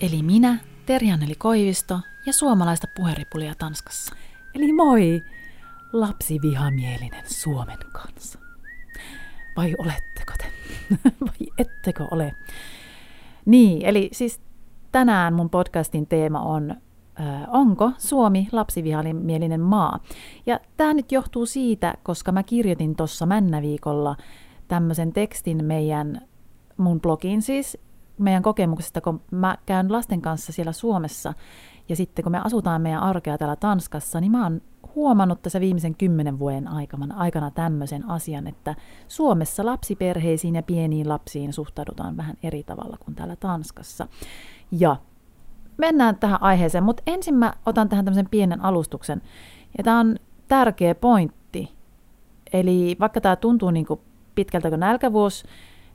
Eli minä, Terjaneli Koivisto ja suomalaista puheripulia Tanskassa. Eli moi, lapsivihamielinen Suomen kanssa. Vai oletteko te? Vai ettekö ole? Niin, eli siis tänään mun podcastin teema on onko Suomi lapsivihamielinen maa? Ja tämä nyt johtuu siitä, koska mä kirjoitin tuossa Männäviikolla tämmöisen tekstin meidän, mun blogiin siis, meidän kokemuksesta, kun mä käyn lasten kanssa siellä Suomessa, ja sitten kun me asutaan meidän arkea täällä Tanskassa, niin mä oon huomannut tässä viimeisen kymmenen vuoden aikana, aikana tämmöisen asian, että Suomessa lapsiperheisiin ja pieniin lapsiin suhtaudutaan vähän eri tavalla kuin täällä Tanskassa. Ja mennään tähän aiheeseen, mutta ensin mä otan tähän tämmöisen pienen alustuksen. Ja tämä on tärkeä pointti. Eli vaikka tämä tuntuu niin kuin pitkältä kuin nälkävuosi,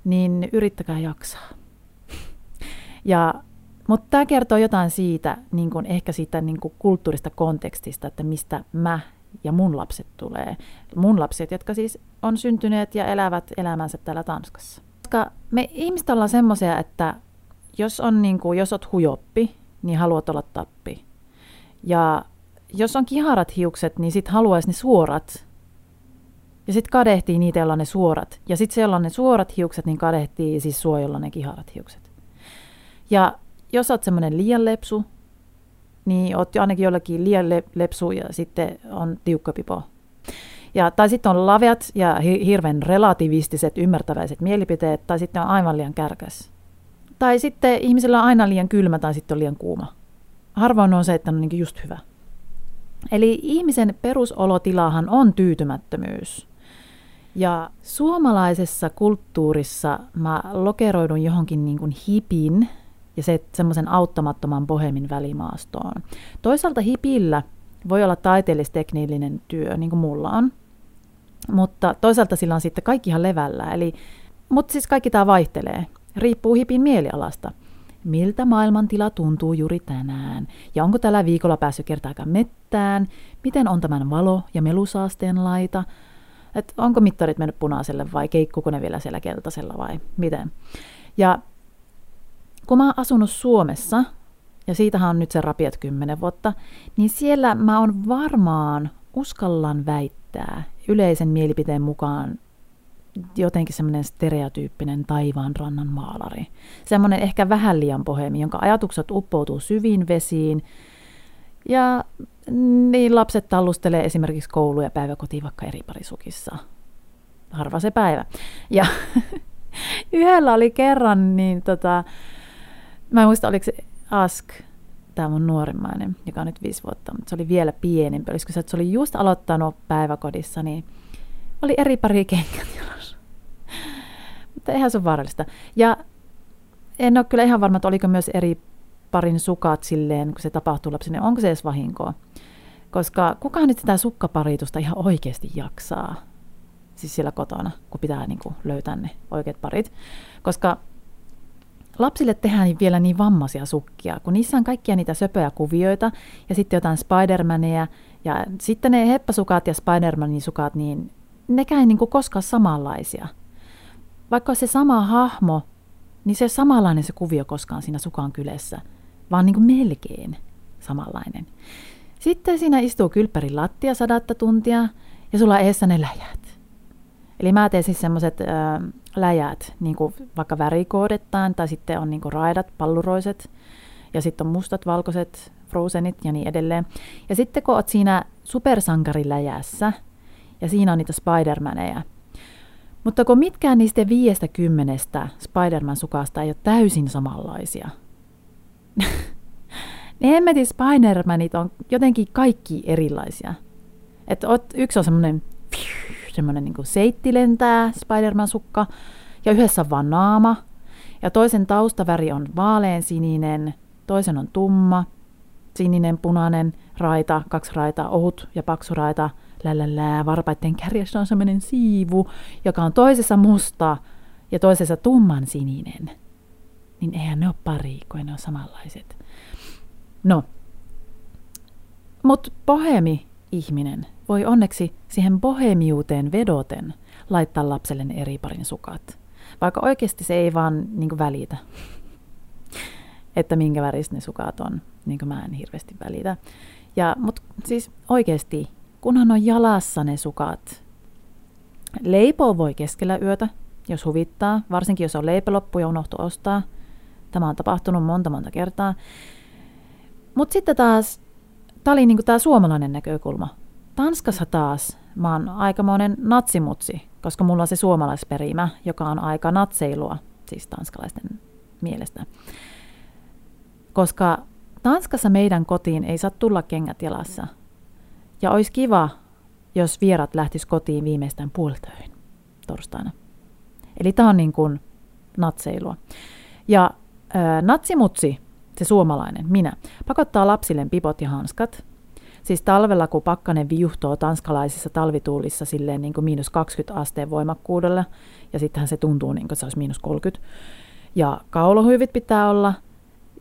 niin yrittäkää jaksaa. Ja, mutta tämä kertoo jotain siitä, niin kuin ehkä siitä niin kuin kulttuurista kontekstista, että mistä mä ja mun lapset tulee. Mun lapset, jotka siis on syntyneet ja elävät elämänsä täällä Tanskassa. Koska me ihmiset ollaan semmoisia, että jos, on niin kuin, jos oot hujoppi, niin haluat olla tappi. Ja jos on kiharat hiukset, niin sit haluaisi ne suorat. Ja sitten kadehtii niitä, joilla on ne suorat. Ja sitten se, jolla on ne suorat hiukset, niin kadehtii siis sua, ne kiharat hiukset. Ja jos oot semmoinen liian lepsu, niin oot ainakin jollakin liian le- lepsu ja sitten on tiukka pipo. Ja, tai sitten on laveat ja hi- hirveän relativistiset, ymmärtäväiset mielipiteet, tai sitten on aivan liian kärkäs. Tai sitten ihmisellä on aina liian kylmä tai sitten on liian kuuma. Harvoin on se, että on niin just hyvä. Eli ihmisen perusolotilahan on tyytymättömyys. Ja suomalaisessa kulttuurissa mä lokeroidun johonkin niin kuin hipin ja se, semmoisen auttamattoman bohemin välimaastoon. Toisaalta hipillä voi olla taiteellistekniillinen työ, niin kuin mulla on, mutta toisaalta sillä on sitten kaikki ihan levällä. Eli, mutta siis kaikki tämä vaihtelee. Riippuu hipin mielialasta. Miltä maailmantila tuntuu juuri tänään? Ja onko tällä viikolla päässyt kertaakaan mettään? Miten on tämän valo- ja melusaasteen laita? Et onko mittarit mennyt punaiselle vai keikkuuko ne vielä siellä keltaisella vai miten? Ja kun mä oon asunut Suomessa, ja siitähän on nyt se rapiat kymmenen vuotta, niin siellä mä oon varmaan, uskallan väittää, yleisen mielipiteen mukaan jotenkin semmoinen stereotyyppinen taivaan rannan maalari. Semmoinen ehkä vähän liian pohemi, jonka ajatukset uppoutuu syviin vesiin. Ja niin lapset tallustelee esimerkiksi koulu- ja päiväkotiin vaikka eri parisukissa. Harva se päivä. Ja yhdellä oli kerran, niin tota, mä en muista oliko se Ask, tämä mun nuorimmainen, joka on nyt viisi vuotta, mutta se oli vielä pienempi. Olisiko se, että se oli just aloittanut päiväkodissa, niin oli eri pari kengät jalassa. Mutta eihän se ole vaarallista. Ja en ole kyllä ihan varma, että oliko myös eri parin sukat silleen, kun se tapahtuu lapsille, niin onko se edes vahinkoa. Koska kukaan nyt sitä sukkaparitusta ihan oikeasti jaksaa, siis siellä kotona, kun pitää niin kuin löytää ne oikeat parit. Koska lapsille tehdään vielä niin vammaisia sukkia, kun niissä on kaikkia niitä söpöjä kuvioita ja sitten jotain Spider-Mania ja sitten ne heppasukat ja Spider-Manin sukat, niin nekään ei niin kuin koskaan samanlaisia. Vaikka se sama hahmo, niin se samanlainen se kuvio koskaan siinä sukan kylässä, vaan niin kuin melkein samanlainen. Sitten siinä istuu kylppärin lattia sadatta tuntia ja sulla eessä ne läjät. Eli mä teen siis semmoiset läjät, niin kuin vaikka värikoodettaan, tai sitten on niin kuin raidat, palluroiset, ja sitten on mustat, valkoiset, frozenit ja niin edelleen. Ja sitten kun oot siinä supersankariläjässä, ja siinä on niitä Spider-Maneja. Mutta kun mitkään niistä viiestä kymmenestä Spider-Man-sukasta ei ole täysin samanlaisia. ne hemmetin Spider-Manit on jotenkin kaikki erilaisia. Että yksi on semmoinen semmoinen niin seitti lentää, Spider-Man-sukka, ja yhdessä on vaan naama, ja toisen taustaväri on vaalean sininen, toisen on tumma, sininen, punainen, raita, kaksi raitaa, ohut ja paksu raita, lälälää, varpaiden kärjessä on semmoinen siivu, joka on toisessa musta ja toisessa tumman sininen. Niin eihän ne ole pari, kun ne on samanlaiset. No, mutta bohemi ihminen voi onneksi siihen bohemiuteen vedoten laittaa lapselle ne eri parin sukat. Vaikka oikeasti se ei vaan niin välitä. että minkä väristä ne sukat on, niin mä en hirveästi välitä. Ja, mutta siis oikeasti, kunhan on jalassa ne sukat, leipoo voi keskellä yötä, jos huvittaa, varsinkin jos on leipä loppu ja unohtu ostaa. Tämä on tapahtunut monta monta kertaa. Mutta sitten taas, tämä oli niinku tämä suomalainen näkökulma. Tanskassa taas mä oon aikamoinen natsimutsi, koska mulla on se suomalaisperimä, joka on aika natseilua, siis tanskalaisten mielestä. Koska Tanskassa meidän kotiin ei saa tulla kengät jalassa. Ja olisi kiva, jos vierat lähtis kotiin viimeistään puoltöihin torstaina. Eli tämä on niin kuin natseilua. Ja ää, natsimutsi, se suomalainen, minä, pakottaa lapsille pipot ja hanskat. Siis talvella, kun pakkanen viuhtoo tanskalaisissa talvituulissa silleen niin kuin miinus 20 asteen voimakkuudella, ja sittenhän se tuntuu niin kuin se olisi miinus 30. Ja kaulohuivit pitää olla.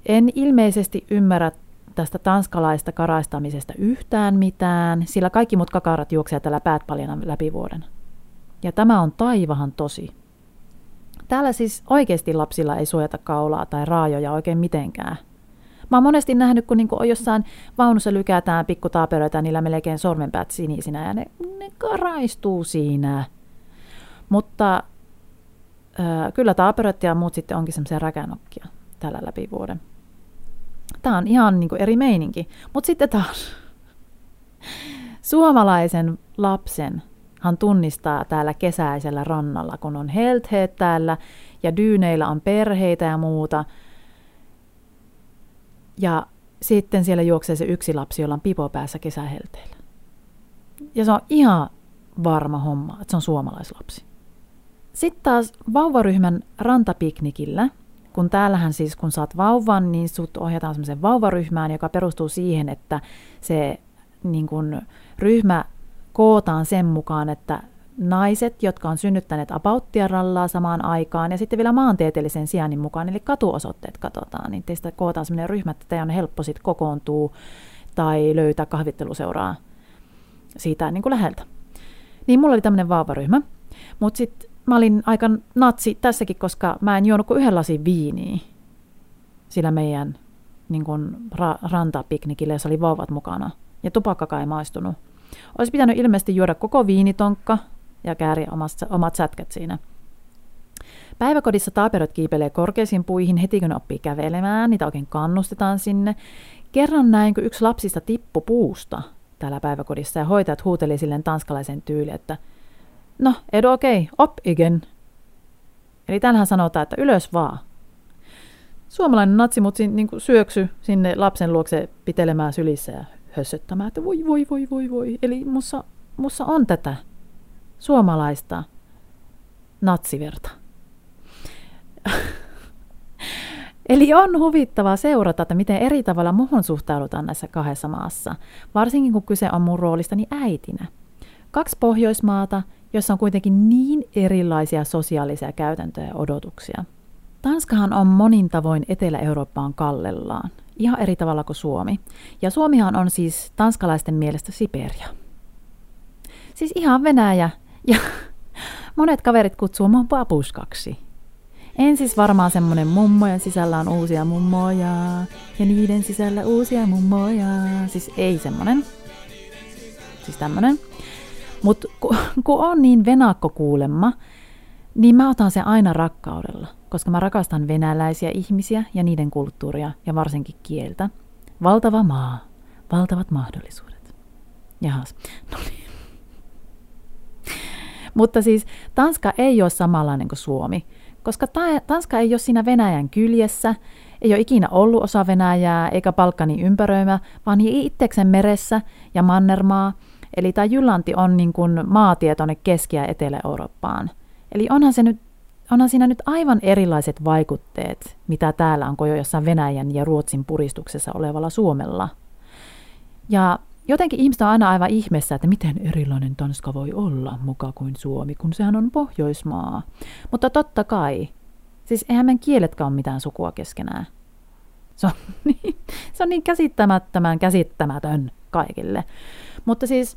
En ilmeisesti ymmärrä tästä tanskalaista karaistamisesta yhtään mitään, sillä kaikki mut kakarat juoksevat tällä päät paljana läpi vuoden. Ja tämä on taivahan tosi. Täällä siis oikeasti lapsilla ei suojata kaulaa tai raajoja oikein mitenkään. Mä oon monesti nähnyt, kun niinku on jossain vaunussa lykätään pikkutaaperoita, niillä melkein sormenpäät sinisinä ja ne, ne karaistuu siinä. Mutta äh, kyllä taaperot ja muut sitten onkin semmoisia räkänokkia tällä läpi vuoden. Tämä on ihan niinku eri meininki. Mutta sitten taas suomalaisen lapsen hän tunnistaa täällä kesäisellä rannalla, kun on heltheet täällä ja dyyneillä on perheitä ja muuta. Ja sitten siellä juoksee se yksi lapsi, jolla on pipo päässä kesähelteillä. Ja se on ihan varma homma, että se on suomalaislapsi. Sitten taas vauvaryhmän rantapiknikillä, kun täällähän siis kun saat vauvan, niin sut ohjataan semmoiseen vauvaryhmään, joka perustuu siihen, että se niin kun, ryhmä kootaan sen mukaan, että naiset, jotka on synnyttäneet abauttia rallaa samaan aikaan, ja sitten vielä maantieteellisen sijainnin mukaan, eli katuosoitteet katsotaan, niin teistä kootaan sellainen ryhmä, että teidän on helppo sitten kokoontua tai löytää kahvitteluseuraa siitä niin kuin läheltä. Niin mulla oli tämmöinen vauvaryhmä, mutta sitten mä olin aika natsi tässäkin, koska mä en juonut kuin yhden lasin viiniä sillä meidän niin kuin ra- rantapiknikille, jossa oli vauvat mukana. Ja tupakkakaan ei maistunut. Olisi pitänyt ilmeisesti juoda koko viinitonkka ja kääriä omat, omat sätkät siinä. Päiväkodissa taaperot kiipelee korkeisiin puihin heti kun oppii kävelemään, niitä oikein kannustetaan sinne. Kerran näin, kun yksi lapsista tippu puusta täällä päiväkodissa ja hoitajat huuteli silleen tanskalaisen tyyli, että no, edu okei, okay, op igen. Eli täällähän sanotaan, että ylös vaan. Suomalainen natsimutsi niin syöksy sinne lapsen luokse pitelemään sylissä ja hössöttämään, että voi voi voi voi voi. Eli mussa, mussa on tätä suomalaista natsiverta. Eli on huvittavaa seurata, että miten eri tavalla muhun suhtaudutaan näissä kahdessa maassa, varsinkin kun kyse on mun roolistani äitinä. Kaksi Pohjoismaata, jossa on kuitenkin niin erilaisia sosiaalisia käytäntöjä ja odotuksia. Tanskahan on monin tavoin Etelä-Eurooppaan kallellaan, ihan eri tavalla kuin Suomi. Ja Suomihan on siis tanskalaisten mielestä Siberia. Siis ihan Venäjä. Ja monet kaverit kutsuu mun papuskaksi. En siis varmaan semmonen mummojen sisällä on uusia mummoja ja niiden sisällä uusia mummoja. Siis ei semmonen. Siis tämmönen. Mutta kun, kun on niin venakko kuulemma, niin mä otan sen aina rakkaudella koska mä rakastan venäläisiä ihmisiä ja niiden kulttuuria ja varsinkin kieltä. Valtava maa, valtavat mahdollisuudet. Jahas, no niin. Mutta siis Tanska ei ole samanlainen kuin Suomi, koska Tanska ei ole siinä Venäjän kyljessä, ei ole ikinä ollut osa Venäjää eikä Balkanin ympäröimä, vaan niin itseksen meressä ja mannermaa. Eli tämä Jyllanti on niin kuin maatie tuonne Keski- ja Etelä-Eurooppaan. Eli onhan se nyt onhan siinä nyt aivan erilaiset vaikutteet, mitä täällä on kuin jossain Venäjän ja Ruotsin puristuksessa olevalla Suomella. Ja jotenkin ihmiset on aina aivan ihmeessä, että miten erilainen Tanska voi olla muka kuin Suomi, kun sehän on Pohjoismaa. Mutta totta kai, siis eihän meidän kieletkään ole mitään sukua keskenään. Se on niin, se on niin käsittämättömän käsittämätön kaikille. Mutta siis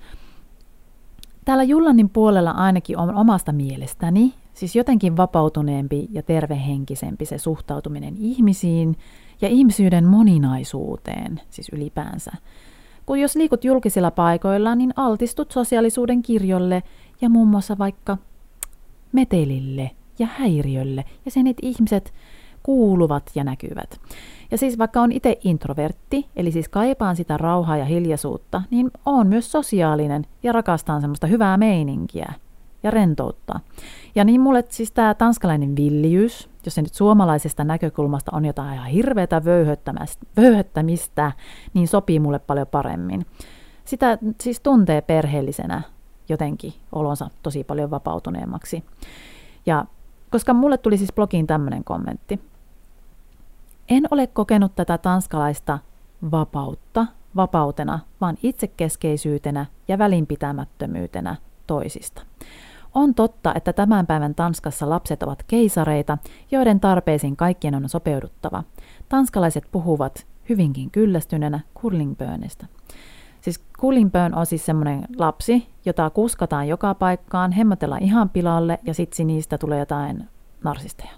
täällä Jullannin puolella ainakin on omasta mielestäni Siis jotenkin vapautuneempi ja tervehenkisempi se suhtautuminen ihmisiin ja ihmisyyden moninaisuuteen, siis ylipäänsä. Kun jos liikut julkisilla paikoilla, niin altistut sosiaalisuuden kirjolle ja muun muassa vaikka metelille ja häiriölle, ja sen, että ihmiset kuuluvat ja näkyvät. Ja siis vaikka on itse introvertti, eli siis kaipaan sitä rauhaa ja hiljaisuutta, niin on myös sosiaalinen ja rakastan semmoista hyvää meininkiä ja rentoutta. Ja niin mulle siis tämä tanskalainen villiys, jos se nyt suomalaisesta näkökulmasta on jotain ihan hirveätä vöyhöttämistä, niin sopii mulle paljon paremmin. Sitä siis tuntee perheellisenä jotenkin olonsa tosi paljon vapautuneemmaksi. Ja koska mulle tuli siis blogiin tämmöinen kommentti. En ole kokenut tätä tanskalaista vapautta vapautena, vaan itsekeskeisyytenä ja välinpitämättömyytenä toisista. On totta, että tämän päivän Tanskassa lapset ovat keisareita, joiden tarpeisiin kaikkien on sopeuduttava. Tanskalaiset puhuvat hyvinkin kyllästyneenä kurlingbönistä. Siis kurlingbön on siis semmoinen lapsi, jota kuskataan joka paikkaan, hemmotellaan ihan pilalle ja sitten niistä tulee jotain narsisteja.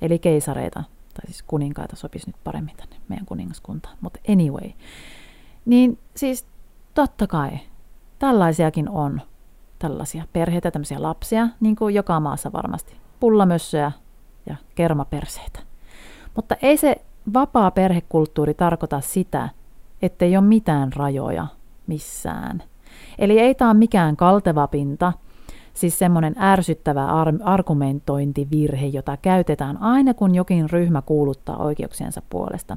Eli keisareita, tai siis kuninkaita sopisi nyt paremmin tänne meidän kuningaskuntaan. Mutta anyway, niin siis totta kai tällaisiakin on tällaisia perheitä, tämmöisiä lapsia, niin kuin joka maassa varmasti. Pullamössöjä ja kermaperseitä. Mutta ei se vapaa perhekulttuuri tarkoita sitä, ettei ole mitään rajoja missään. Eli ei tämä ole mikään kalteva pinta, siis semmoinen ärsyttävä ar- argumentointivirhe, jota käytetään aina kun jokin ryhmä kuuluttaa oikeuksiensa puolesta.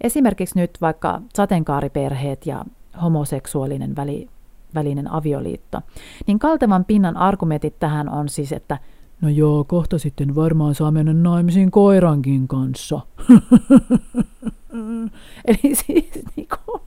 Esimerkiksi nyt vaikka sateenkaariperheet ja homoseksuaalinen väli, välinen avioliitto. Niin kaltevan pinnan argumentit tähän on siis, että no joo, kohta sitten varmaan saa mennä naimisiin koirankin kanssa. Eli siis niinku,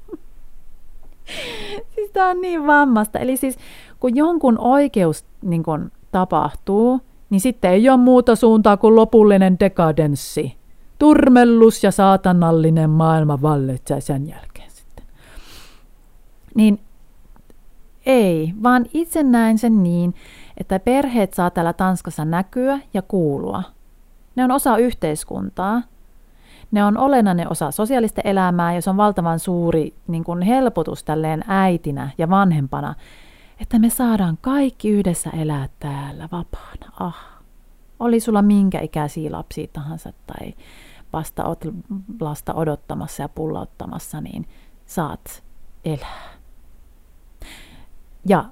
siis tämä on niin vammasta. Eli siis kun jonkun oikeus niin kun, tapahtuu, niin sitten ei ole muuta suuntaa kuin lopullinen dekadenssi. Turmellus ja saatanallinen maailma vallitsee sen jälkeen sitten. Niin ei, vaan itse näen sen niin, että perheet saa täällä Tanskassa näkyä ja kuulua. Ne on osa yhteiskuntaa. Ne on olennainen osa sosiaalista elämää ja se on valtavan suuri niin kuin helpotus tälleen äitinä ja vanhempana, että me saadaan kaikki yhdessä elää täällä vapaana. Ah, oli sulla minkä ikäisiä lapsia tahansa tai vasta lasta odottamassa ja pullauttamassa, niin saat elää. Ja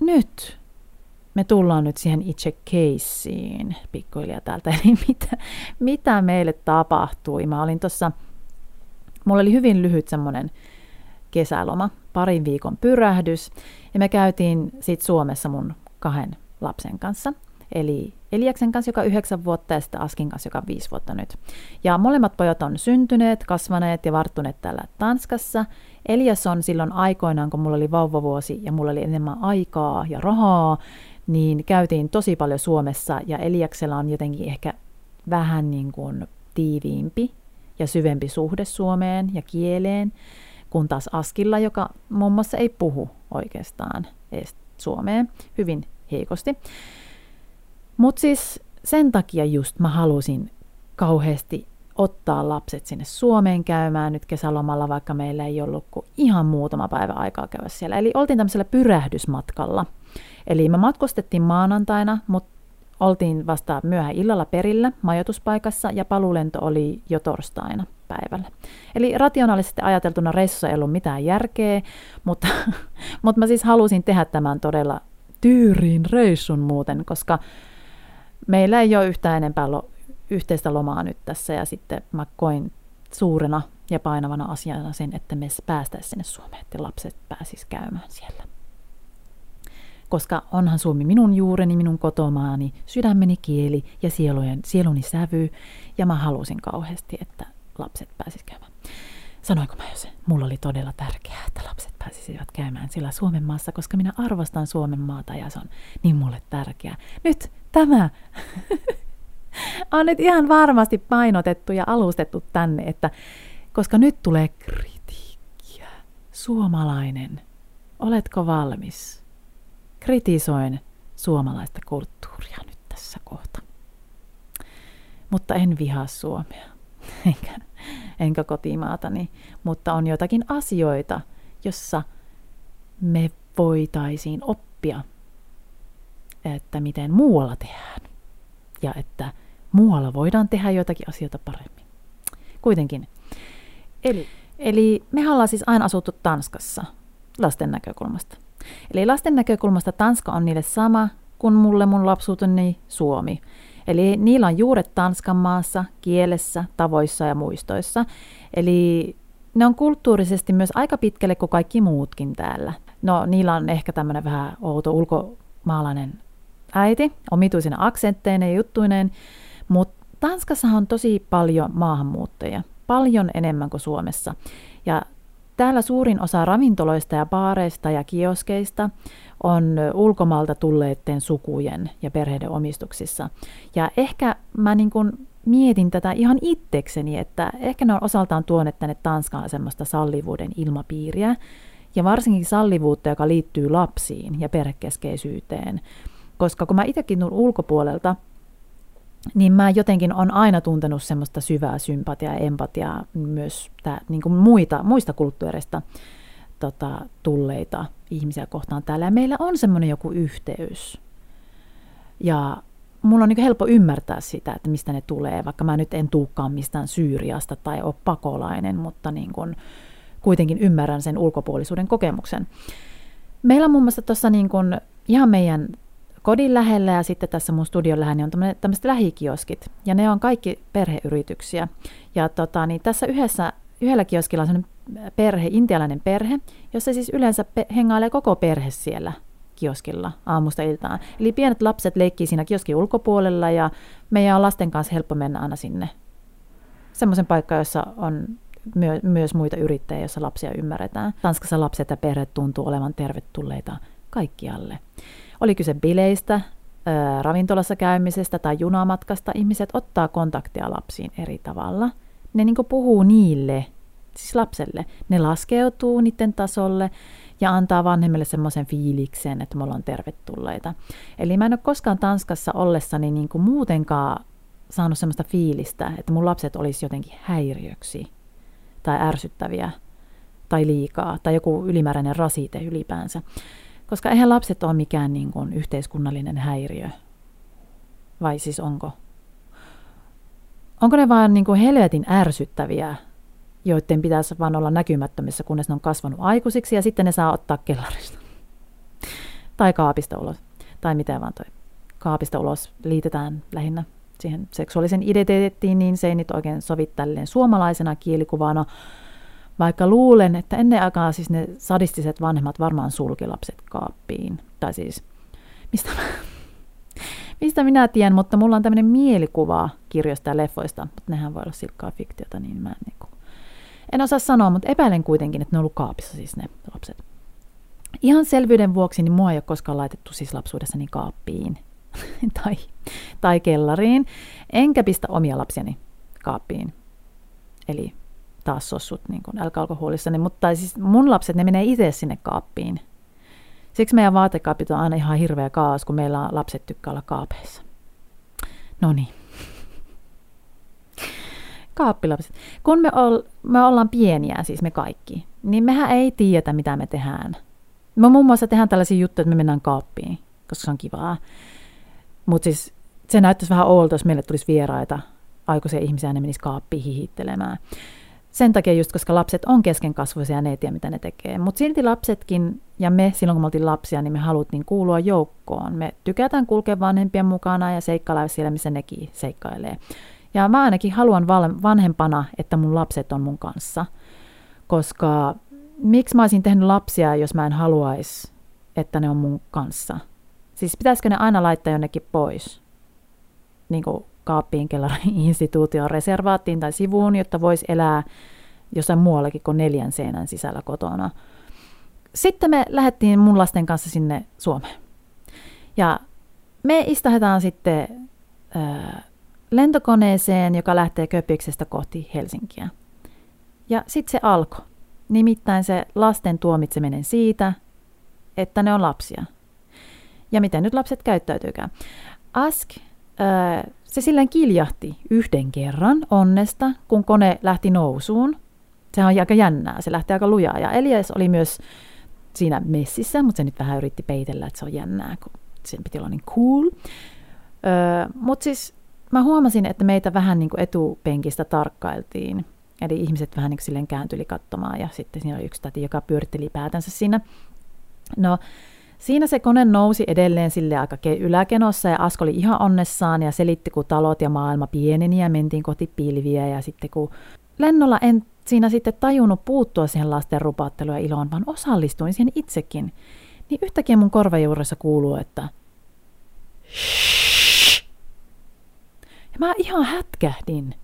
nyt me tullaan nyt siihen itse keissiin pikkuhiljaa täältä. Eli mitä, mitä meille tapahtui? Mä olin tuossa, mulla oli hyvin lyhyt semmoinen kesäloma, parin viikon pyrähdys. Ja me käytiin sitten Suomessa mun kahden lapsen kanssa. Eli Eliaksen kanssa, joka yhdeksän vuotta, ja sitten Askin kanssa, joka viisi vuotta nyt. Ja molemmat pojat on syntyneet, kasvaneet ja varttuneet täällä Tanskassa. Elias on silloin aikoinaan, kun mulla oli vauvavuosi ja mulla oli enemmän aikaa ja rahaa, niin käytiin tosi paljon Suomessa ja Eliaksella on jotenkin ehkä vähän niin kuin tiiviimpi ja syvempi suhde Suomeen ja kieleen, kun taas Askilla, joka muun muassa ei puhu oikeastaan edes Suomeen hyvin heikosti. Mutta siis sen takia just mä halusin kauheasti ottaa lapset sinne Suomeen käymään nyt kesälomalla, vaikka meillä ei ollut kuin ihan muutama päivä aikaa käydä siellä. Eli oltiin tämmöisellä pyrähdysmatkalla. Eli me matkustettiin maanantaina, mutta oltiin vasta myöhään illalla perillä majoituspaikassa ja paluulento oli jo torstaina päivällä. Eli rationaalisesti ajateltuna reissussa ei ollut mitään järkeä, mutta, mutta mä siis halusin tehdä tämän todella tyyriin reissun muuten, koska meillä ei ole yhtään enempää lo- yhteistä lomaa nyt tässä ja sitten mä koin suurena ja painavana asiana sen, että me päästäisiin sinne Suomeen, että lapset pääsis käymään siellä. Koska onhan Suomi minun juureni, minun kotomaani, sydämeni kieli ja sielujen, sieluni sävy, ja mä halusin kauheasti, että lapset pääsis käymään. Sanoinko mä jo se? Mulla oli todella tärkeää, että lapset pääsisivät käymään sillä Suomen maassa, koska minä arvostan Suomen maata ja se on niin mulle tärkeää. Nyt tämä on nyt ihan varmasti painotettu ja alustettu tänne, että koska nyt tulee kritiikkiä. Suomalainen, oletko valmis? Kritisoin suomalaista kulttuuria nyt tässä kohta. Mutta en vihaa Suomea. enkä, enkä kotimaatani, mutta on jotakin asioita, jossa me voitaisiin oppia, että miten muualla tehdään ja että muualla voidaan tehdä jotakin asioita paremmin. Kuitenkin. Eli, eli me ollaan siis aina asuttu Tanskassa lasten näkökulmasta. Eli lasten näkökulmasta Tanska on niille sama kuin mulle mun lapsuuteni Suomi. Eli niillä on juuret Tanskan maassa, kielessä, tavoissa ja muistoissa. Eli ne on kulttuurisesti myös aika pitkälle kuin kaikki muutkin täällä. No, niillä on ehkä tämmöinen vähän outo ulkomaalainen äiti, omituisina aksentteinen ja juttuineen, mutta Tanskassa on tosi paljon maahanmuuttajia, paljon enemmän kuin Suomessa. Ja täällä suurin osa ravintoloista ja baareista ja kioskeista on ulkomaalta tulleiden sukujen ja perheiden omistuksissa. Ja ehkä mä niin kuin mietin tätä ihan itsekseni, että ehkä ne on osaltaan tuoneet tänne Tanskaan semmoista sallivuuden ilmapiiriä, ja varsinkin sallivuutta, joka liittyy lapsiin ja perhekeskeisyyteen. Koska kun mä itsekin tulen ulkopuolelta, niin mä jotenkin on aina tuntenut semmoista syvää sympatiaa ja empatiaa myös tää, niin kuin muita, muista kulttuureista tota, tulleita ihmisiä kohtaan täällä. Ja meillä on semmoinen joku yhteys. Ja mulla on niin helppo ymmärtää sitä, että mistä ne tulee, vaikka mä nyt en tuukkaan mistään Syyriasta tai ole pakolainen, mutta niin kuin kuitenkin ymmärrän sen ulkopuolisuuden kokemuksen. Meillä on muun muassa tuossa niin ihan meidän kodin lähellä ja sitten tässä mun studion lähellä niin on tämmöiset lähikioskit. Ja ne on kaikki perheyrityksiä. Ja tota, niin tässä yhdessä, yhdellä kioskilla on perhe, intialainen perhe, jossa siis yleensä pe- hengailee koko perhe siellä kioskilla aamusta iltaan. Eli pienet lapset leikkii siinä kioskin ulkopuolella ja meidän on lasten kanssa helppo mennä aina sinne. Semmoisen paikka, jossa on myö- myös muita yrittäjiä, joissa lapsia ymmärretään. Tanskassa lapset ja perheet tuntuu olevan tervetulleita kaikkialle. Oli kyse bileistä, ravintolassa käymisestä tai junamatkasta, ihmiset ottaa kontaktia lapsiin eri tavalla. Ne niin puhuu niille, siis lapselle. Ne laskeutuu niiden tasolle ja antaa vanhemmille semmoisen fiiliksen, että me ollaan tervetulleita. Eli mä en ole koskaan Tanskassa ollessani niin kuin muutenkaan saanut semmoista fiilistä, että mun lapset olisi jotenkin häiriöksi tai ärsyttäviä tai liikaa tai joku ylimääräinen rasite ylipäänsä. Koska eihän lapset ole mikään niin kuin yhteiskunnallinen häiriö. Vai siis onko? Onko ne vaan niin kuin helvetin ärsyttäviä, joiden pitäisi vaan olla näkymättömissä, kunnes ne on kasvanut aikuisiksi ja sitten ne saa ottaa kellarista. tai kaapista ulos. Tai mitä vaan toi kaapista ulos liitetään lähinnä siihen seksuaalisen identiteettiin, niin se ei nyt oikein sovi tälleen suomalaisena kielikuvana, vaikka luulen, että ennen aikaa siis ne sadistiset vanhemmat varmaan sulki lapset kaappiin. Tai siis, mistä mä, mistä minä tiedän, mutta mulla on tämmöinen mielikuva kirjoista ja leffoista, mutta nehän voi olla silkkaa fiktiota, niin mä en, niin kuin, en osaa sanoa, mutta epäilen kuitenkin, että ne on ollut kaapissa siis ne lapset. Ihan selvyyden vuoksi, niin mua ei ole koskaan laitettu siis lapsuudessani kaappiin tai, tai kellariin, enkä pistä omia lapsiani kaappiin. Eli taas sossut niin kuin älkäalkoholissani, mutta siis mun lapset, ne menee itse sinne kaappiin. Siksi meidän vaatekaapit on aina ihan hirveä kaas, kun meillä on lapset tykkää olla kaapeissa. No niin. Kaappilapset. Kun me, ol, me ollaan pieniä, siis me kaikki, niin mehän ei tiedä, mitä me tehdään. Me muun muassa tehdään tällaisia juttuja, että me mennään kaappiin, koska se on kivaa. Mutta siis se näyttäisi vähän oolta, jos meille tulisi vieraita aikuisia ihmisiä, ne menisi kaappiin hihittelemään. Sen takia just, koska lapset on keskenkasvuisia ja ne ei tiedä, mitä ne tekee. Mutta silti lapsetkin ja me, silloin kun me oltiin lapsia, niin me haluttiin kuulua joukkoon. Me tykätään kulkea vanhempien mukana ja seikkailla siellä, missä nekin seikkailee. Ja mä ainakin haluan vanhempana, että mun lapset on mun kanssa. Koska miksi mä olisin tehnyt lapsia, jos mä en haluaisi, että ne on mun kanssa? Siis pitäisikö ne aina laittaa jonnekin pois? Niin kuin kaappiin, instituution reservaattiin tai sivuun, jotta voisi elää jossain muuallakin kuin neljän seinän sisällä kotona. Sitten me lähdettiin mun lasten kanssa sinne Suomeen. Ja me istahetaan sitten äh, lentokoneeseen, joka lähtee Köpiksestä kohti Helsinkiä. Ja sitten se alkoi. Nimittäin se lasten tuomitseminen siitä, että ne on lapsia. Ja miten nyt lapset käyttäytyykään. Ask äh, se silleen kiljahti yhden kerran onnesta, kun kone lähti nousuun. Se on aika jännää, se lähti aika lujaa. Ja Elias oli myös siinä messissä, mutta se nyt vähän yritti peitellä, että se on jännää, kun sen piti olla niin cool. Öö, mutta siis mä huomasin, että meitä vähän niin kuin etupenkistä tarkkailtiin. Eli ihmiset vähän niin kuin silleen kääntyi katsomaan ja sitten siinä oli yksi täti, joka pyöritteli päätänsä siinä. No, Siinä se kone nousi edelleen sille aika yläkenossa ja Asko oli ihan onnessaan ja selitti, kun talot ja maailma pieneni ja mentiin kohti pilviä. Ja sitten kun lennolla en siinä sitten tajunnut puuttua siihen lasten rupaatteluun ja iloon, vaan osallistuin siihen itsekin, niin yhtäkkiä mun korvajuuressa kuuluu, että. Ja mä ihan hätkähdin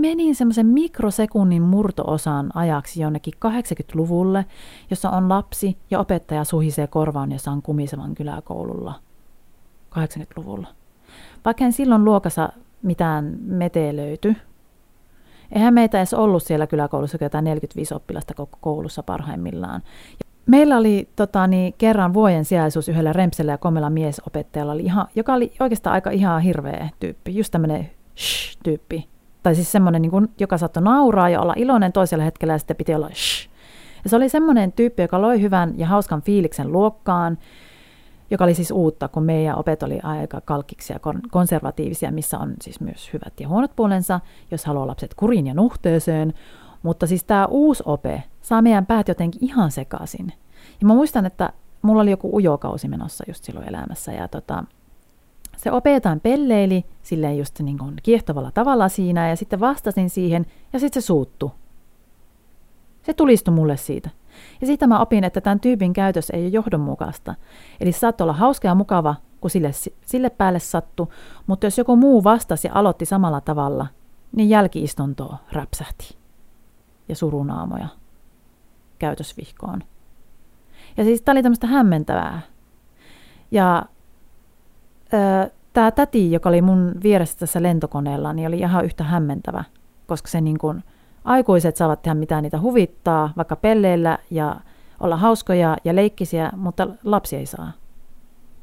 menin semmoisen mikrosekunnin murtoosan ajaksi jonnekin 80-luvulle, jossa on lapsi ja opettaja suhisee korvaan on kumisevan kyläkoululla. 80-luvulla. Vaikka en silloin luokassa mitään meteä löyty. Eihän meitä edes ollut siellä kyläkoulussa jotain 45 oppilasta koko koulussa parhaimmillaan. Meillä oli tota, niin, kerran vuoden sijaisuus yhdellä Rempsellä ja komella miesopettajalla, oli ihan, joka oli oikeastaan aika ihan hirveä tyyppi. Just tämmöinen tyyppi tai siis semmoinen, niin kuin, joka saattoi nauraa ja olla iloinen toisella hetkellä ja sitten piti olla shh. Ja se oli semmoinen tyyppi, joka loi hyvän ja hauskan fiiliksen luokkaan, joka oli siis uutta, kun meidän opet oli aika kalkkiksi ja konservatiivisia, missä on siis myös hyvät ja huonot puolensa, jos haluaa lapset kuriin ja nuhteeseen. Mutta siis tämä uusi ope saa meidän päät jotenkin ihan sekaisin. Ja mä muistan, että mulla oli joku ujokausi menossa just silloin elämässä ja tota, se opetaan pelleili silleen just niin kuin kiehtovalla tavalla siinä ja sitten vastasin siihen ja sitten se suuttu. Se tulistui mulle siitä. Ja siitä mä opin, että tämän tyypin käytös ei ole johdonmukaista. Eli saattoi olla hauska ja mukava, kun sille, sille päälle sattu, mutta jos joku muu vastasi ja aloitti samalla tavalla, niin jälkiistuntoa räpsähti. Ja surunaamoja käytösvihkoon. Ja siis tämä oli tämmöistä hämmentävää. Ja tämä täti, joka oli mun vieressä tässä lentokoneella, niin oli ihan yhtä hämmentävä, koska se niin kuin, aikuiset saavat tehdä mitä niitä huvittaa, vaikka pelleillä ja olla hauskoja ja leikkisiä, mutta lapsi ei saa.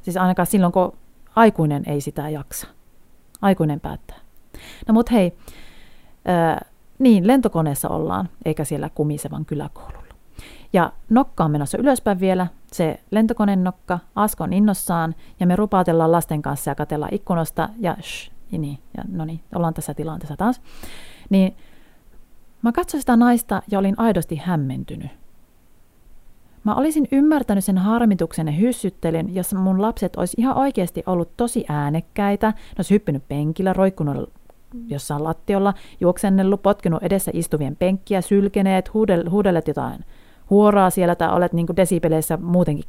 Siis ainakaan silloin, kun aikuinen ei sitä jaksa. Aikuinen päättää. No mut hei, ää, niin lentokoneessa ollaan, eikä siellä kumisevan kyläkoululla. Ja nokka on menossa ylöspäin vielä, se lentokoneen nokka, Asko on innossaan, ja me rupaatellaan lasten kanssa ja katellaan ikkunasta, ja shh, ja niin, ja no niin, ollaan tässä tilanteessa taas. Niin mä katsoin sitä naista ja olin aidosti hämmentynyt. Mä olisin ymmärtänyt sen harmituksen ja hyssyttelyn, jos mun lapset olisi ihan oikeasti ollut tosi äänekkäitä, ne olisi hyppinyt penkillä, roikkunut jossain lattiolla, juoksennellut, potkinut edessä istuvien penkkiä, sylkeneet, huudelleet jotain huoraa siellä tai olet niin desipeleissä muutenkin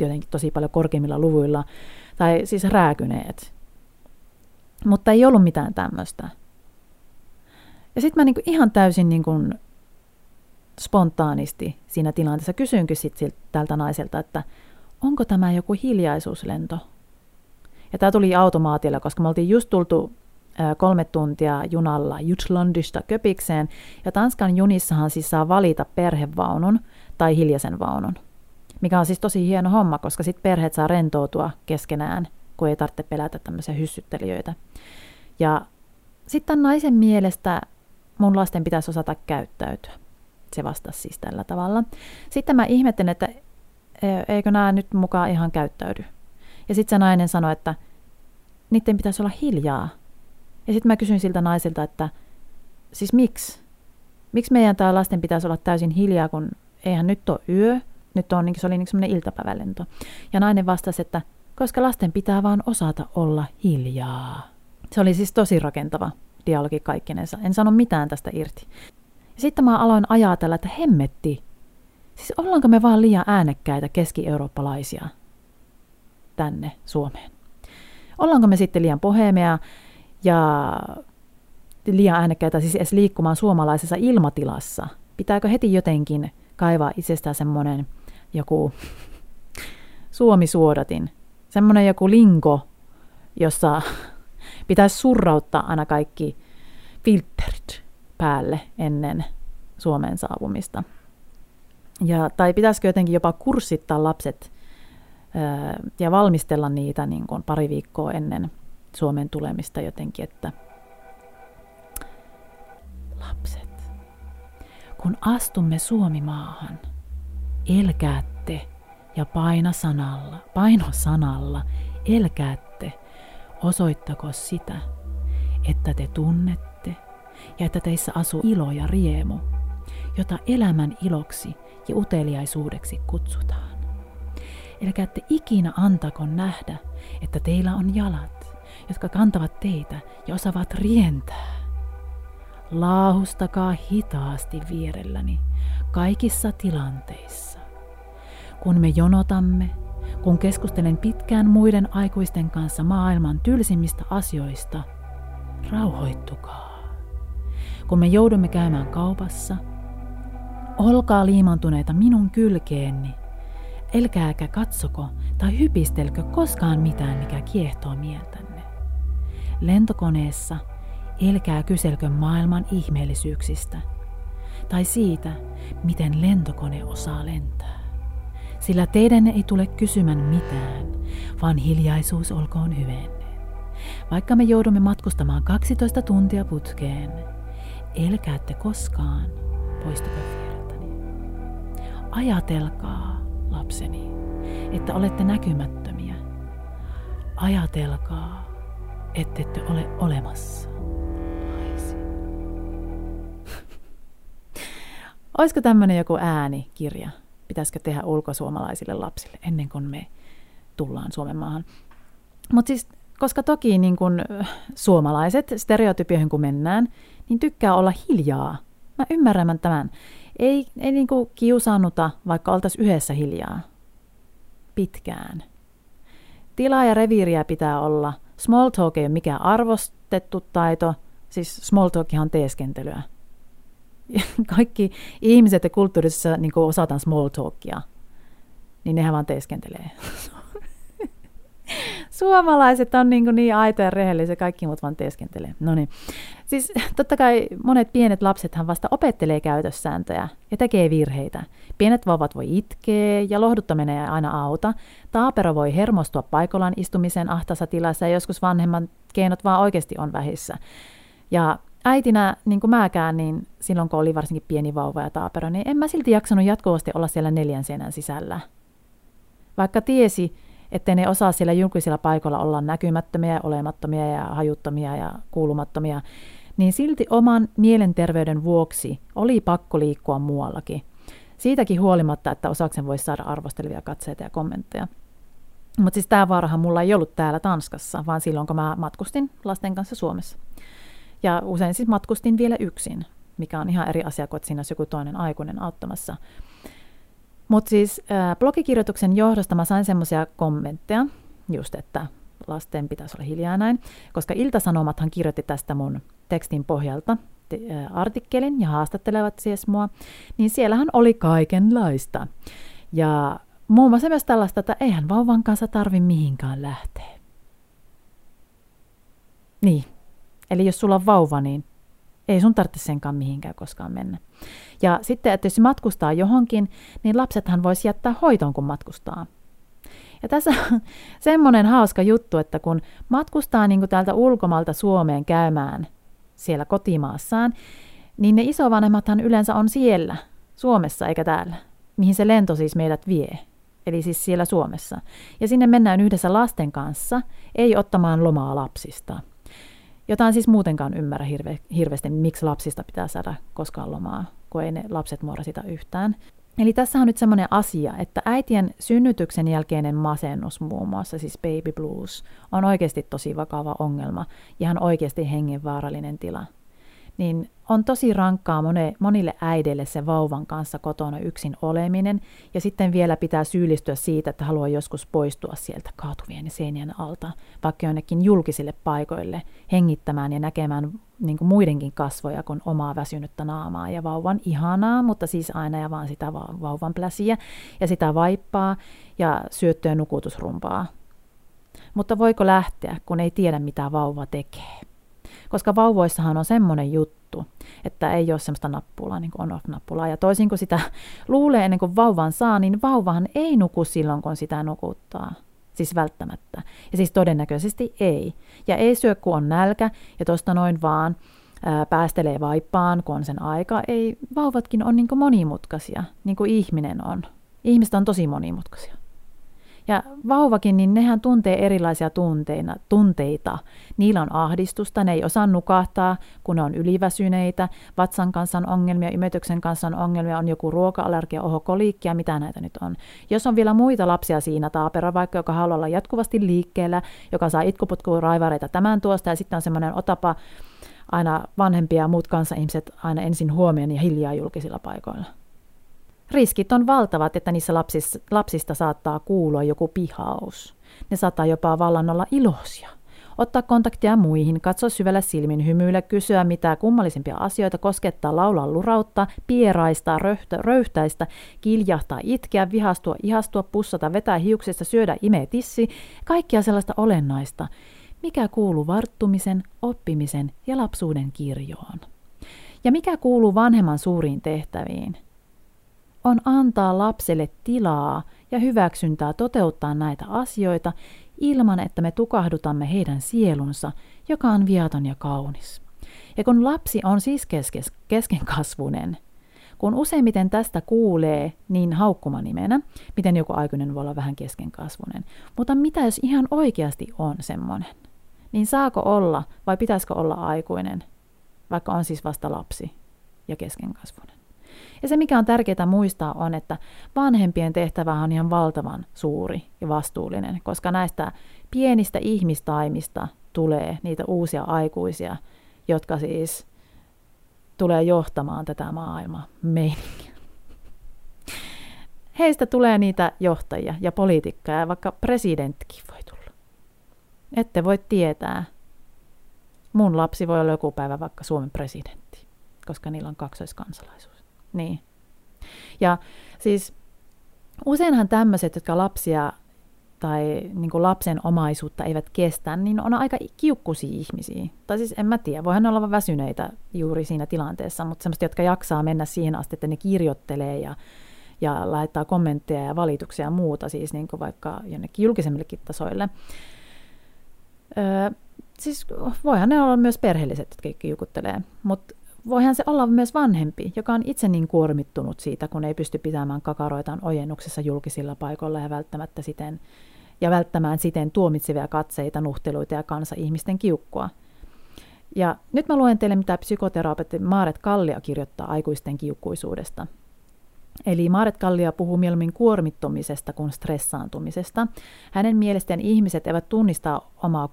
jotenkin tosi paljon korkeimmilla luvuilla, tai siis rääkyneet. Mutta ei ollut mitään tämmöistä. Ja sitten mä niin ihan täysin niin kuin spontaanisti siinä tilanteessa kysyinkin sit siltä, tältä naiselta, että onko tämä joku hiljaisuuslento? Ja tämä tuli automaatilla, koska me oltiin just tultu kolme tuntia junalla Jutlandista Köpikseen, ja Tanskan junissahan siis saa valita perhevaunun tai hiljaisen vaunun. Mikä on siis tosi hieno homma, koska sitten perheet saa rentoutua keskenään, kun ei tarvitse pelätä tämmöisiä hyssyttelijöitä. Ja sitten naisen mielestä mun lasten pitäisi osata käyttäytyä. Se vastasi siis tällä tavalla. Sitten mä ihmettelin, että e, eikö nämä nyt mukaan ihan käyttäydy. Ja sitten se nainen sanoi, että niiden pitäisi olla hiljaa. Ja sitten mä kysyin siltä naisilta, että siis miksi? Miksi meidän tämä lasten pitäisi olla täysin hiljaa, kun eihän nyt ole yö, nyt on, se oli niin semmoinen iltapäivälento. Ja nainen vastasi, että koska lasten pitää vaan osata olla hiljaa. Se oli siis tosi rakentava dialogi kaikkinensa. En sano mitään tästä irti. Ja sitten mä aloin ajatella, että hemmetti. Siis ollaanko me vaan liian äänekkäitä keski-eurooppalaisia tänne Suomeen? Ollaanko me sitten liian pohemia ja liian äänekkäitä siis edes liikkumaan suomalaisessa ilmatilassa? Pitääkö heti jotenkin kaivaa itsestään semmoinen joku suomisuodatin, semmoinen joku linko, jossa pitäisi surrauttaa aina kaikki filterit päälle ennen Suomeen saapumista. Ja, tai pitäisikö jotenkin jopa kurssittaa lapset ää, ja valmistella niitä niin kuin pari viikkoa ennen Suomen tulemista jotenkin, että kun astumme Suomimaahan, elkäätte ja paina sanalla, paino sanalla, elkäätte, osoittako sitä, että te tunnette ja että teissä asuu ilo ja riemu, jota elämän iloksi ja uteliaisuudeksi kutsutaan. Elkä ette ikinä antako nähdä, että teillä on jalat, jotka kantavat teitä ja osaavat rientää. Laahustakaa hitaasti vierelläni kaikissa tilanteissa. Kun me jonotamme, kun keskustelen pitkään muiden aikuisten kanssa maailman tylsimmistä asioista, rauhoittukaa. Kun me joudumme käymään kaupassa, olkaa liimantuneita minun kylkeeni Elkääkä katsoko tai hypistelkö koskaan mitään, mikä kiehtoo mieltänne. Lentokoneessa elkää kyselkö maailman ihmeellisyyksistä tai siitä, miten lentokone osaa lentää. Sillä teidän ei tule kysymään mitään, vaan hiljaisuus olkoon hyvenne. Vaikka me joudumme matkustamaan 12 tuntia putkeen, elkäätte koskaan, poistukaa viereltäni. Ajatelkaa, lapseni, että olette näkymättömiä. Ajatelkaa, ettette ole olemassa. Olisiko tämmöinen joku äänikirja? Pitäisikö tehdä ulkosuomalaisille lapsille ennen kuin me tullaan Suomen maahan? Mutta siis, koska toki niin kun suomalaiset stereotypioihin kun mennään, niin tykkää olla hiljaa. Mä ymmärrän tämän. Ei, ei niin kuin kiusaannuta, vaikka oltaisiin yhdessä hiljaa. Pitkään. Tilaa ja reviiriä pitää olla. Small talk ei ole mikään arvostettu taito. Siis small talk on teeskentelyä. Kaikki ihmiset ja kulttuurissa niin osataan small talkia, niin nehän vaan teeskentelee. Suomalaiset on niin, niin aitoja ja rehellisiä, kaikki muut vaan teeskentelee. No niin. Siis totta kai monet pienet lapsethan vasta opettelee käytössääntöjä ja tekee virheitä. Pienet vauvat voi itkeä ja lohduttaminen ei aina auta. Taapero voi hermostua paikallaan istumisen ahtassa tilassa ja joskus vanhemman keinot vaan oikeasti on vähissä. Ja äitinä, niin kuin mäkään, niin silloin kun oli varsinkin pieni vauva ja taapero, niin en mä silti jaksanut jatkuvasti olla siellä neljän seinän sisällä. Vaikka tiesi, ettei ne osaa siellä julkisilla paikoilla olla näkymättömiä olemattomia ja hajuttomia ja kuulumattomia, niin silti oman mielenterveyden vuoksi oli pakko liikkua muuallakin. Siitäkin huolimatta, että osaksen voisi saada arvostelevia katseita ja kommentteja. Mutta siis tämä vaarahan mulla ei ollut täällä Tanskassa, vaan silloin kun mä matkustin lasten kanssa Suomessa. Ja usein siis matkustin vielä yksin, mikä on ihan eri asia kuin, että siinä joku toinen aikuinen auttamassa. Mutta siis äh, blogikirjoituksen johdosta mä sain semmoisia kommentteja, just että lasten pitäisi olla hiljaa näin, koska Iltasanomathan kirjoitti tästä mun tekstin pohjalta te, äh, artikkelin ja haastattelevat siis mua, niin siellähän oli kaikenlaista. Ja muun muassa myös tällaista, että eihän vauvan kanssa tarvi mihinkään lähteä. Niin, eli jos sulla on vauva, niin ei sun tarvitse senkaan mihinkään koskaan mennä. Ja sitten, että jos matkustaa johonkin, niin lapsethan voisi jättää hoitoon, kun matkustaa. Ja tässä on semmoinen hauska juttu, että kun matkustaa niin kuin täältä ulkomalta Suomeen käymään siellä kotimaassaan, niin ne isovanhemmathan yleensä on siellä, Suomessa eikä täällä, mihin se lento siis meidät vie. Eli siis siellä Suomessa. Ja sinne mennään yhdessä lasten kanssa, ei ottamaan lomaa lapsista – jota siis muutenkaan ymmärrä hirve, hirveästi, miksi lapsista pitää saada koskaan lomaa, kun ei ne lapset muora sitä yhtään. Eli tässä on nyt semmoinen asia, että äitien synnytyksen jälkeinen masennus muun muassa, siis baby blues, on oikeasti tosi vakava ongelma, ihan oikeasti hengenvaarallinen tila niin on tosi rankkaa monille äideille se vauvan kanssa kotona yksin oleminen, ja sitten vielä pitää syyllistyä siitä, että haluaa joskus poistua sieltä kaatuvien seinien alta, vaikka jonnekin julkisille paikoille, hengittämään ja näkemään niin kuin muidenkin kasvoja kuin omaa väsynyttä naamaa ja vauvan ihanaa, mutta siis aina ja vaan sitä vauvan pläsiä ja sitä vaippaa ja syöttöä nukutusrumpaa. Mutta voiko lähteä, kun ei tiedä mitä vauva tekee? Koska vauvoissahan on semmoinen juttu, että ei ole semmoista nappulaa, niin kuin on-off-nappulaa. Ja toisin kuin sitä luulee ennen kuin vauvan saa, niin vauvahan ei nuku silloin, kun sitä nukuttaa. Siis välttämättä. Ja siis todennäköisesti ei. Ja ei syö, kun on nälkä, ja tuosta noin vaan ää, päästelee vaippaan, kun on sen aika. Ei, vauvatkin on niin monimutkaisia, niin kuin ihminen on. Ihmiset on tosi monimutkaisia. Ja vauvakin, niin nehän tuntee erilaisia tunteina, tunteita. Niillä on ahdistusta, ne ei osaa nukahtaa, kun ne on yliväsyneitä, vatsan kanssa on ongelmia, imetyksen kanssa on ongelmia, on joku ruoka-allergia, oho, mitä näitä nyt on. Jos on vielä muita lapsia siinä, taapera vaikka, joka haluaa olla jatkuvasti liikkeellä, joka saa itkuputkua raivareita tämän tuosta, ja sitten on semmoinen otapa aina vanhempia ja muut ihmiset aina ensin huomioon ja hiljaa julkisilla paikoilla. Riskit on valtavat, että niissä lapsista, lapsista saattaa kuulua joku pihaus. Ne saattaa jopa vallan olla iloisia. Ottaa kontaktia muihin, katsoa syvällä silmin, hymyillä, kysyä mitä kummallisimpia asioita, koskettaa, laulaa lurautta, pieraista, röyhtä, röyhtäistä, kiljahtaa, itkeä, vihastua, ihastua, pussata, vetää hiuksista, syödä, imeä tissi, kaikkia sellaista olennaista, mikä kuuluu varttumisen, oppimisen ja lapsuuden kirjoon. Ja mikä kuuluu vanhemman suuriin tehtäviin – on antaa lapselle tilaa ja hyväksyntää toteuttaa näitä asioita ilman, että me tukahdutamme heidän sielunsa, joka on viaton ja kaunis. Ja kun lapsi on siis keskes, keskenkasvunen, kun useimmiten tästä kuulee niin haukkumanimenä, miten joku aikuinen voi olla vähän keskenkasvunen, mutta mitä jos ihan oikeasti on semmoinen? Niin saako olla vai pitäisikö olla aikuinen, vaikka on siis vasta lapsi ja keskenkasvunen? Ja se, mikä on tärkeää muistaa, on, että vanhempien tehtävä on ihan valtavan suuri ja vastuullinen, koska näistä pienistä ihmistaimista tulee niitä uusia aikuisia, jotka siis tulee johtamaan tätä maailmaa meininkiä. Heistä tulee niitä johtajia ja poliitikkoja, ja vaikka presidenttikin voi tulla. Ette voi tietää. Mun lapsi voi olla joku päivä vaikka Suomen presidentti, koska niillä on kaksoiskansalaisuus. Niin. Ja siis useinhan tämmöiset, jotka lapsia tai niin kuin lapsen omaisuutta eivät kestä, niin on aika kiukkuisia ihmisiä. Tai siis en mä tiedä, voihan olla väsyneitä juuri siinä tilanteessa, mutta semmoista, jotka jaksaa mennä siihen asti, että ne kirjoittelee ja, ja laittaa kommentteja ja valituksia ja muuta, siis niin kuin vaikka jonnekin julkisemmillekin tasoille. Öö, siis voihan ne olla myös perheelliset, jotka kiukuttelee, mutta voihan se olla myös vanhempi, joka on itse niin kuormittunut siitä, kun ei pysty pitämään kakaroitaan ojennuksessa julkisilla paikoilla ja välttämättä siten, ja välttämään siten tuomitsevia katseita, nuhteluita ja kansa ihmisten kiukkua. Ja nyt mä luen teille, mitä psykoterapeutti Maaret Kallia kirjoittaa aikuisten kiukkuisuudesta. Eli Maaret Kallia puhuu mieluummin kuormittumisesta kuin stressaantumisesta. Hänen mielestään ihmiset eivät tunnista omaa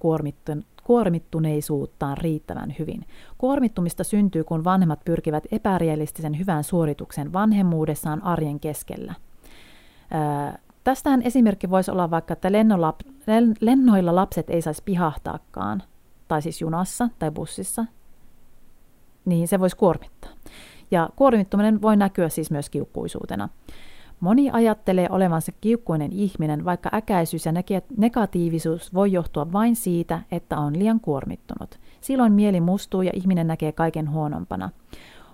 kuormittuneisuuttaan riittävän hyvin. Kuormittumista syntyy, kun vanhemmat pyrkivät epärealistisen hyvän suorituksen vanhemmuudessaan arjen keskellä. Öö, tästähän esimerkki voisi olla vaikka, että lennoilla lapset ei saisi pihahtaakaan, tai siis junassa tai bussissa, niin se voisi kuormittaa. Ja kuormittuminen voi näkyä siis myös kiukkuisuutena. Moni ajattelee olevansa kiukkuinen ihminen, vaikka äkäisyys ja negatiivisuus voi johtua vain siitä, että on liian kuormittunut. Silloin mieli mustuu ja ihminen näkee kaiken huonompana.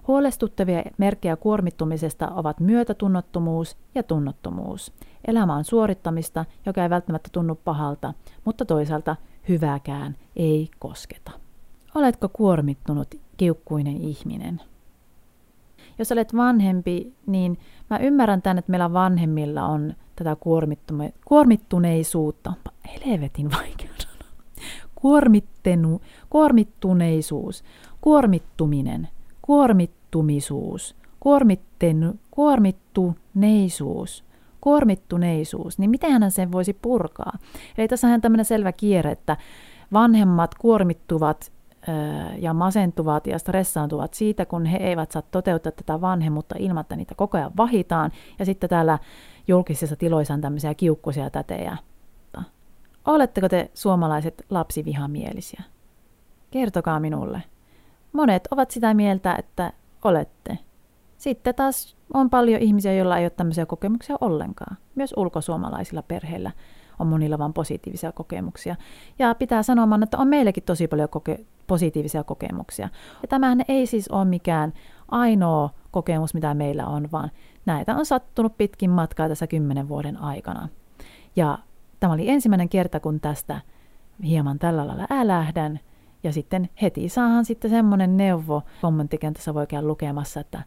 Huolestuttavia merkkejä kuormittumisesta ovat myötätunnottomuus ja tunnottomuus. Elämä on suorittamista, joka ei välttämättä tunnu pahalta, mutta toisaalta hyvääkään ei kosketa. Oletko kuormittunut, kiukkuinen ihminen? Jos olet vanhempi, niin mä ymmärrän tämän, että meillä vanhemmilla on tätä kuormittuneisuutta. Helvetin vaikea sanoa. Kuormittenu, kuormittuneisuus, kuormittuminen, kuormittumisuus, kuormittenu, kuormittuneisuus, kuormittuneisuus, niin miten hän sen voisi purkaa? Eli tässä on tämmöinen selvä kierre, että vanhemmat kuormittuvat ja masentuvat ja stressaantuvat siitä, kun he eivät saa toteuttaa tätä vanhemmuutta ilman, että niitä koko ajan vahitaan. Ja sitten täällä julkisissa tiloissa on tämmöisiä kiukkuisia tätejä. Oletteko te suomalaiset lapsivihamielisiä? Kertokaa minulle. Monet ovat sitä mieltä, että olette. Sitten taas on paljon ihmisiä, joilla ei ole tämmöisiä kokemuksia ollenkaan. Myös ulkosuomalaisilla perheillä on monilla vain positiivisia kokemuksia. Ja pitää sanomaan, että on meillekin tosi paljon koke- positiivisia kokemuksia. Ja tämähän ei siis ole mikään ainoa kokemus, mitä meillä on, vaan näitä on sattunut pitkin matkaa tässä kymmenen vuoden aikana. Ja Tämä oli ensimmäinen kerta, kun tästä hieman tällä lailla älähdän. Ja sitten heti saahan sitten semmoinen neuvo kommenttikentässä voi käydä lukemassa, että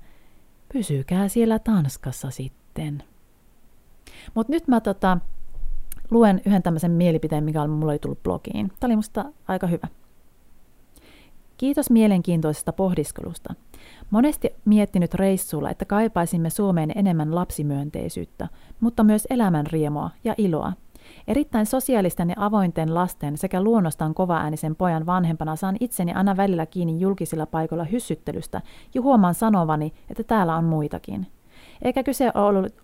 pysykää siellä Tanskassa sitten. Mutta nyt mä tota, luen yhden tämmöisen mielipiteen, mikä mulla oli tullut blogiin. Tämä oli musta aika hyvä. Kiitos mielenkiintoisesta pohdiskelusta. Monesti miettinyt reissulla, että kaipaisimme Suomeen enemmän lapsimyönteisyyttä, mutta myös elämän riemua ja iloa. Erittäin sosiaalisten ja avointen lasten sekä luonnostaan kovaäänisen pojan vanhempana saan itseni aina välillä kiinni julkisilla paikoilla hyssyttelystä ja huomaan sanovani, että täällä on muitakin. Eikä kyse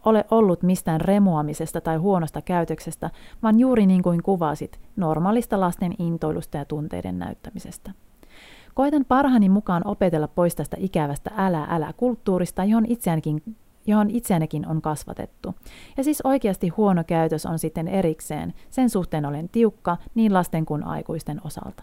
ole ollut mistään remuamisesta tai huonosta käytöksestä, vaan juuri niin kuin kuvasit, normaalista lasten intoilusta ja tunteiden näyttämisestä. Koitan parhaani mukaan opetella pois tästä ikävästä älä älä kulttuurista, johon itseäänkin johon itseänikin on kasvatettu. Ja siis oikeasti huono käytös on sitten erikseen. Sen suhteen olen tiukka niin lasten kuin aikuisten osalta.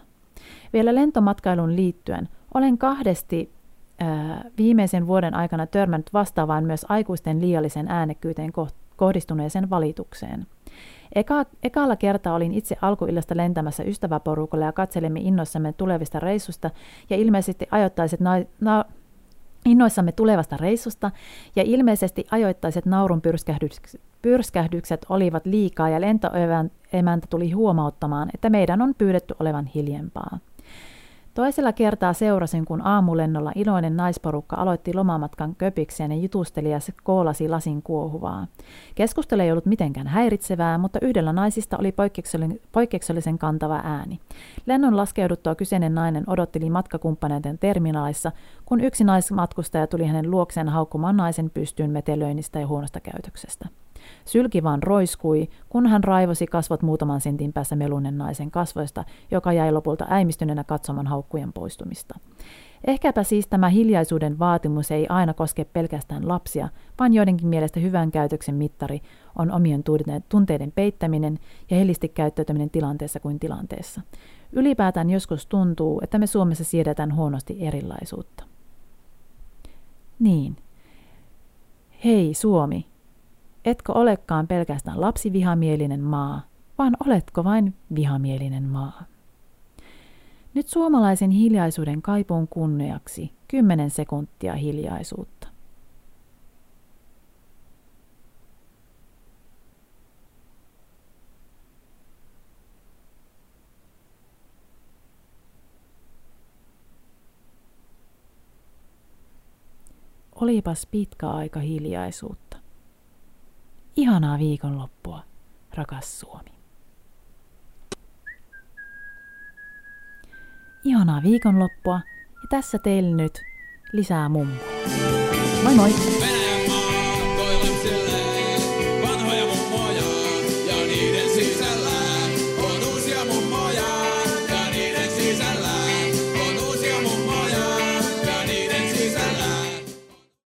Vielä lentomatkailun liittyen olen kahdesti ää, viimeisen vuoden aikana törmännyt vastaavaan myös aikuisten liiallisen äänekkyyteen kohdistuneeseen valitukseen. Eka, ekalla kertaa olin itse alkuillasta lentämässä ystäväporukalla ja katselimme innoissamme tulevista reissusta ja ilmeisesti ajoittaiset na, na, innoissamme tulevasta reissusta ja ilmeisesti ajoittaiset naurun pyrskähdykset, olivat liikaa ja lentoemäntä tuli huomauttamaan, että meidän on pyydetty olevan hiljempaa. Toisella kertaa seurasin, kun aamulennolla iloinen naisporukka aloitti lomamatkan köpikseen ja jutusteli ja koolasi lasin kuohuvaa. Keskustelu ei ollut mitenkään häiritsevää, mutta yhdellä naisista oli poikkeuksellisen kantava ääni. Lennon laskeuduttua kyseinen nainen odotteli matkakumppaneiden terminaalissa, kun yksi naismatkustaja tuli hänen luokseen haukkumaan naisen pystyyn metelöinnistä ja huonosta käytöksestä. Sylki vaan roiskui, kun hän raivosi kasvot muutaman sentin päässä melunen naisen kasvoista, joka jäi lopulta äimistyneenä katsomaan haukkujen poistumista. Ehkäpä siis tämä hiljaisuuden vaatimus ei aina koske pelkästään lapsia, vaan joidenkin mielestä hyvän käytöksen mittari on omien tunteiden peittäminen ja hellisti käyttäytyminen tilanteessa kuin tilanteessa. Ylipäätään joskus tuntuu, että me Suomessa siedetään huonosti erilaisuutta. Niin. Hei Suomi, etkö olekaan pelkästään lapsivihamielinen maa, vaan oletko vain vihamielinen maa. Nyt suomalaisen hiljaisuuden kaipuun kunniaksi 10 sekuntia hiljaisuutta. Olipas pitkä aika hiljaisuutta. Ihanaa viikonloppua, rakas Suomi. Ihanaa viikonloppua ja tässä teille nyt lisää mummoja. Moi moi!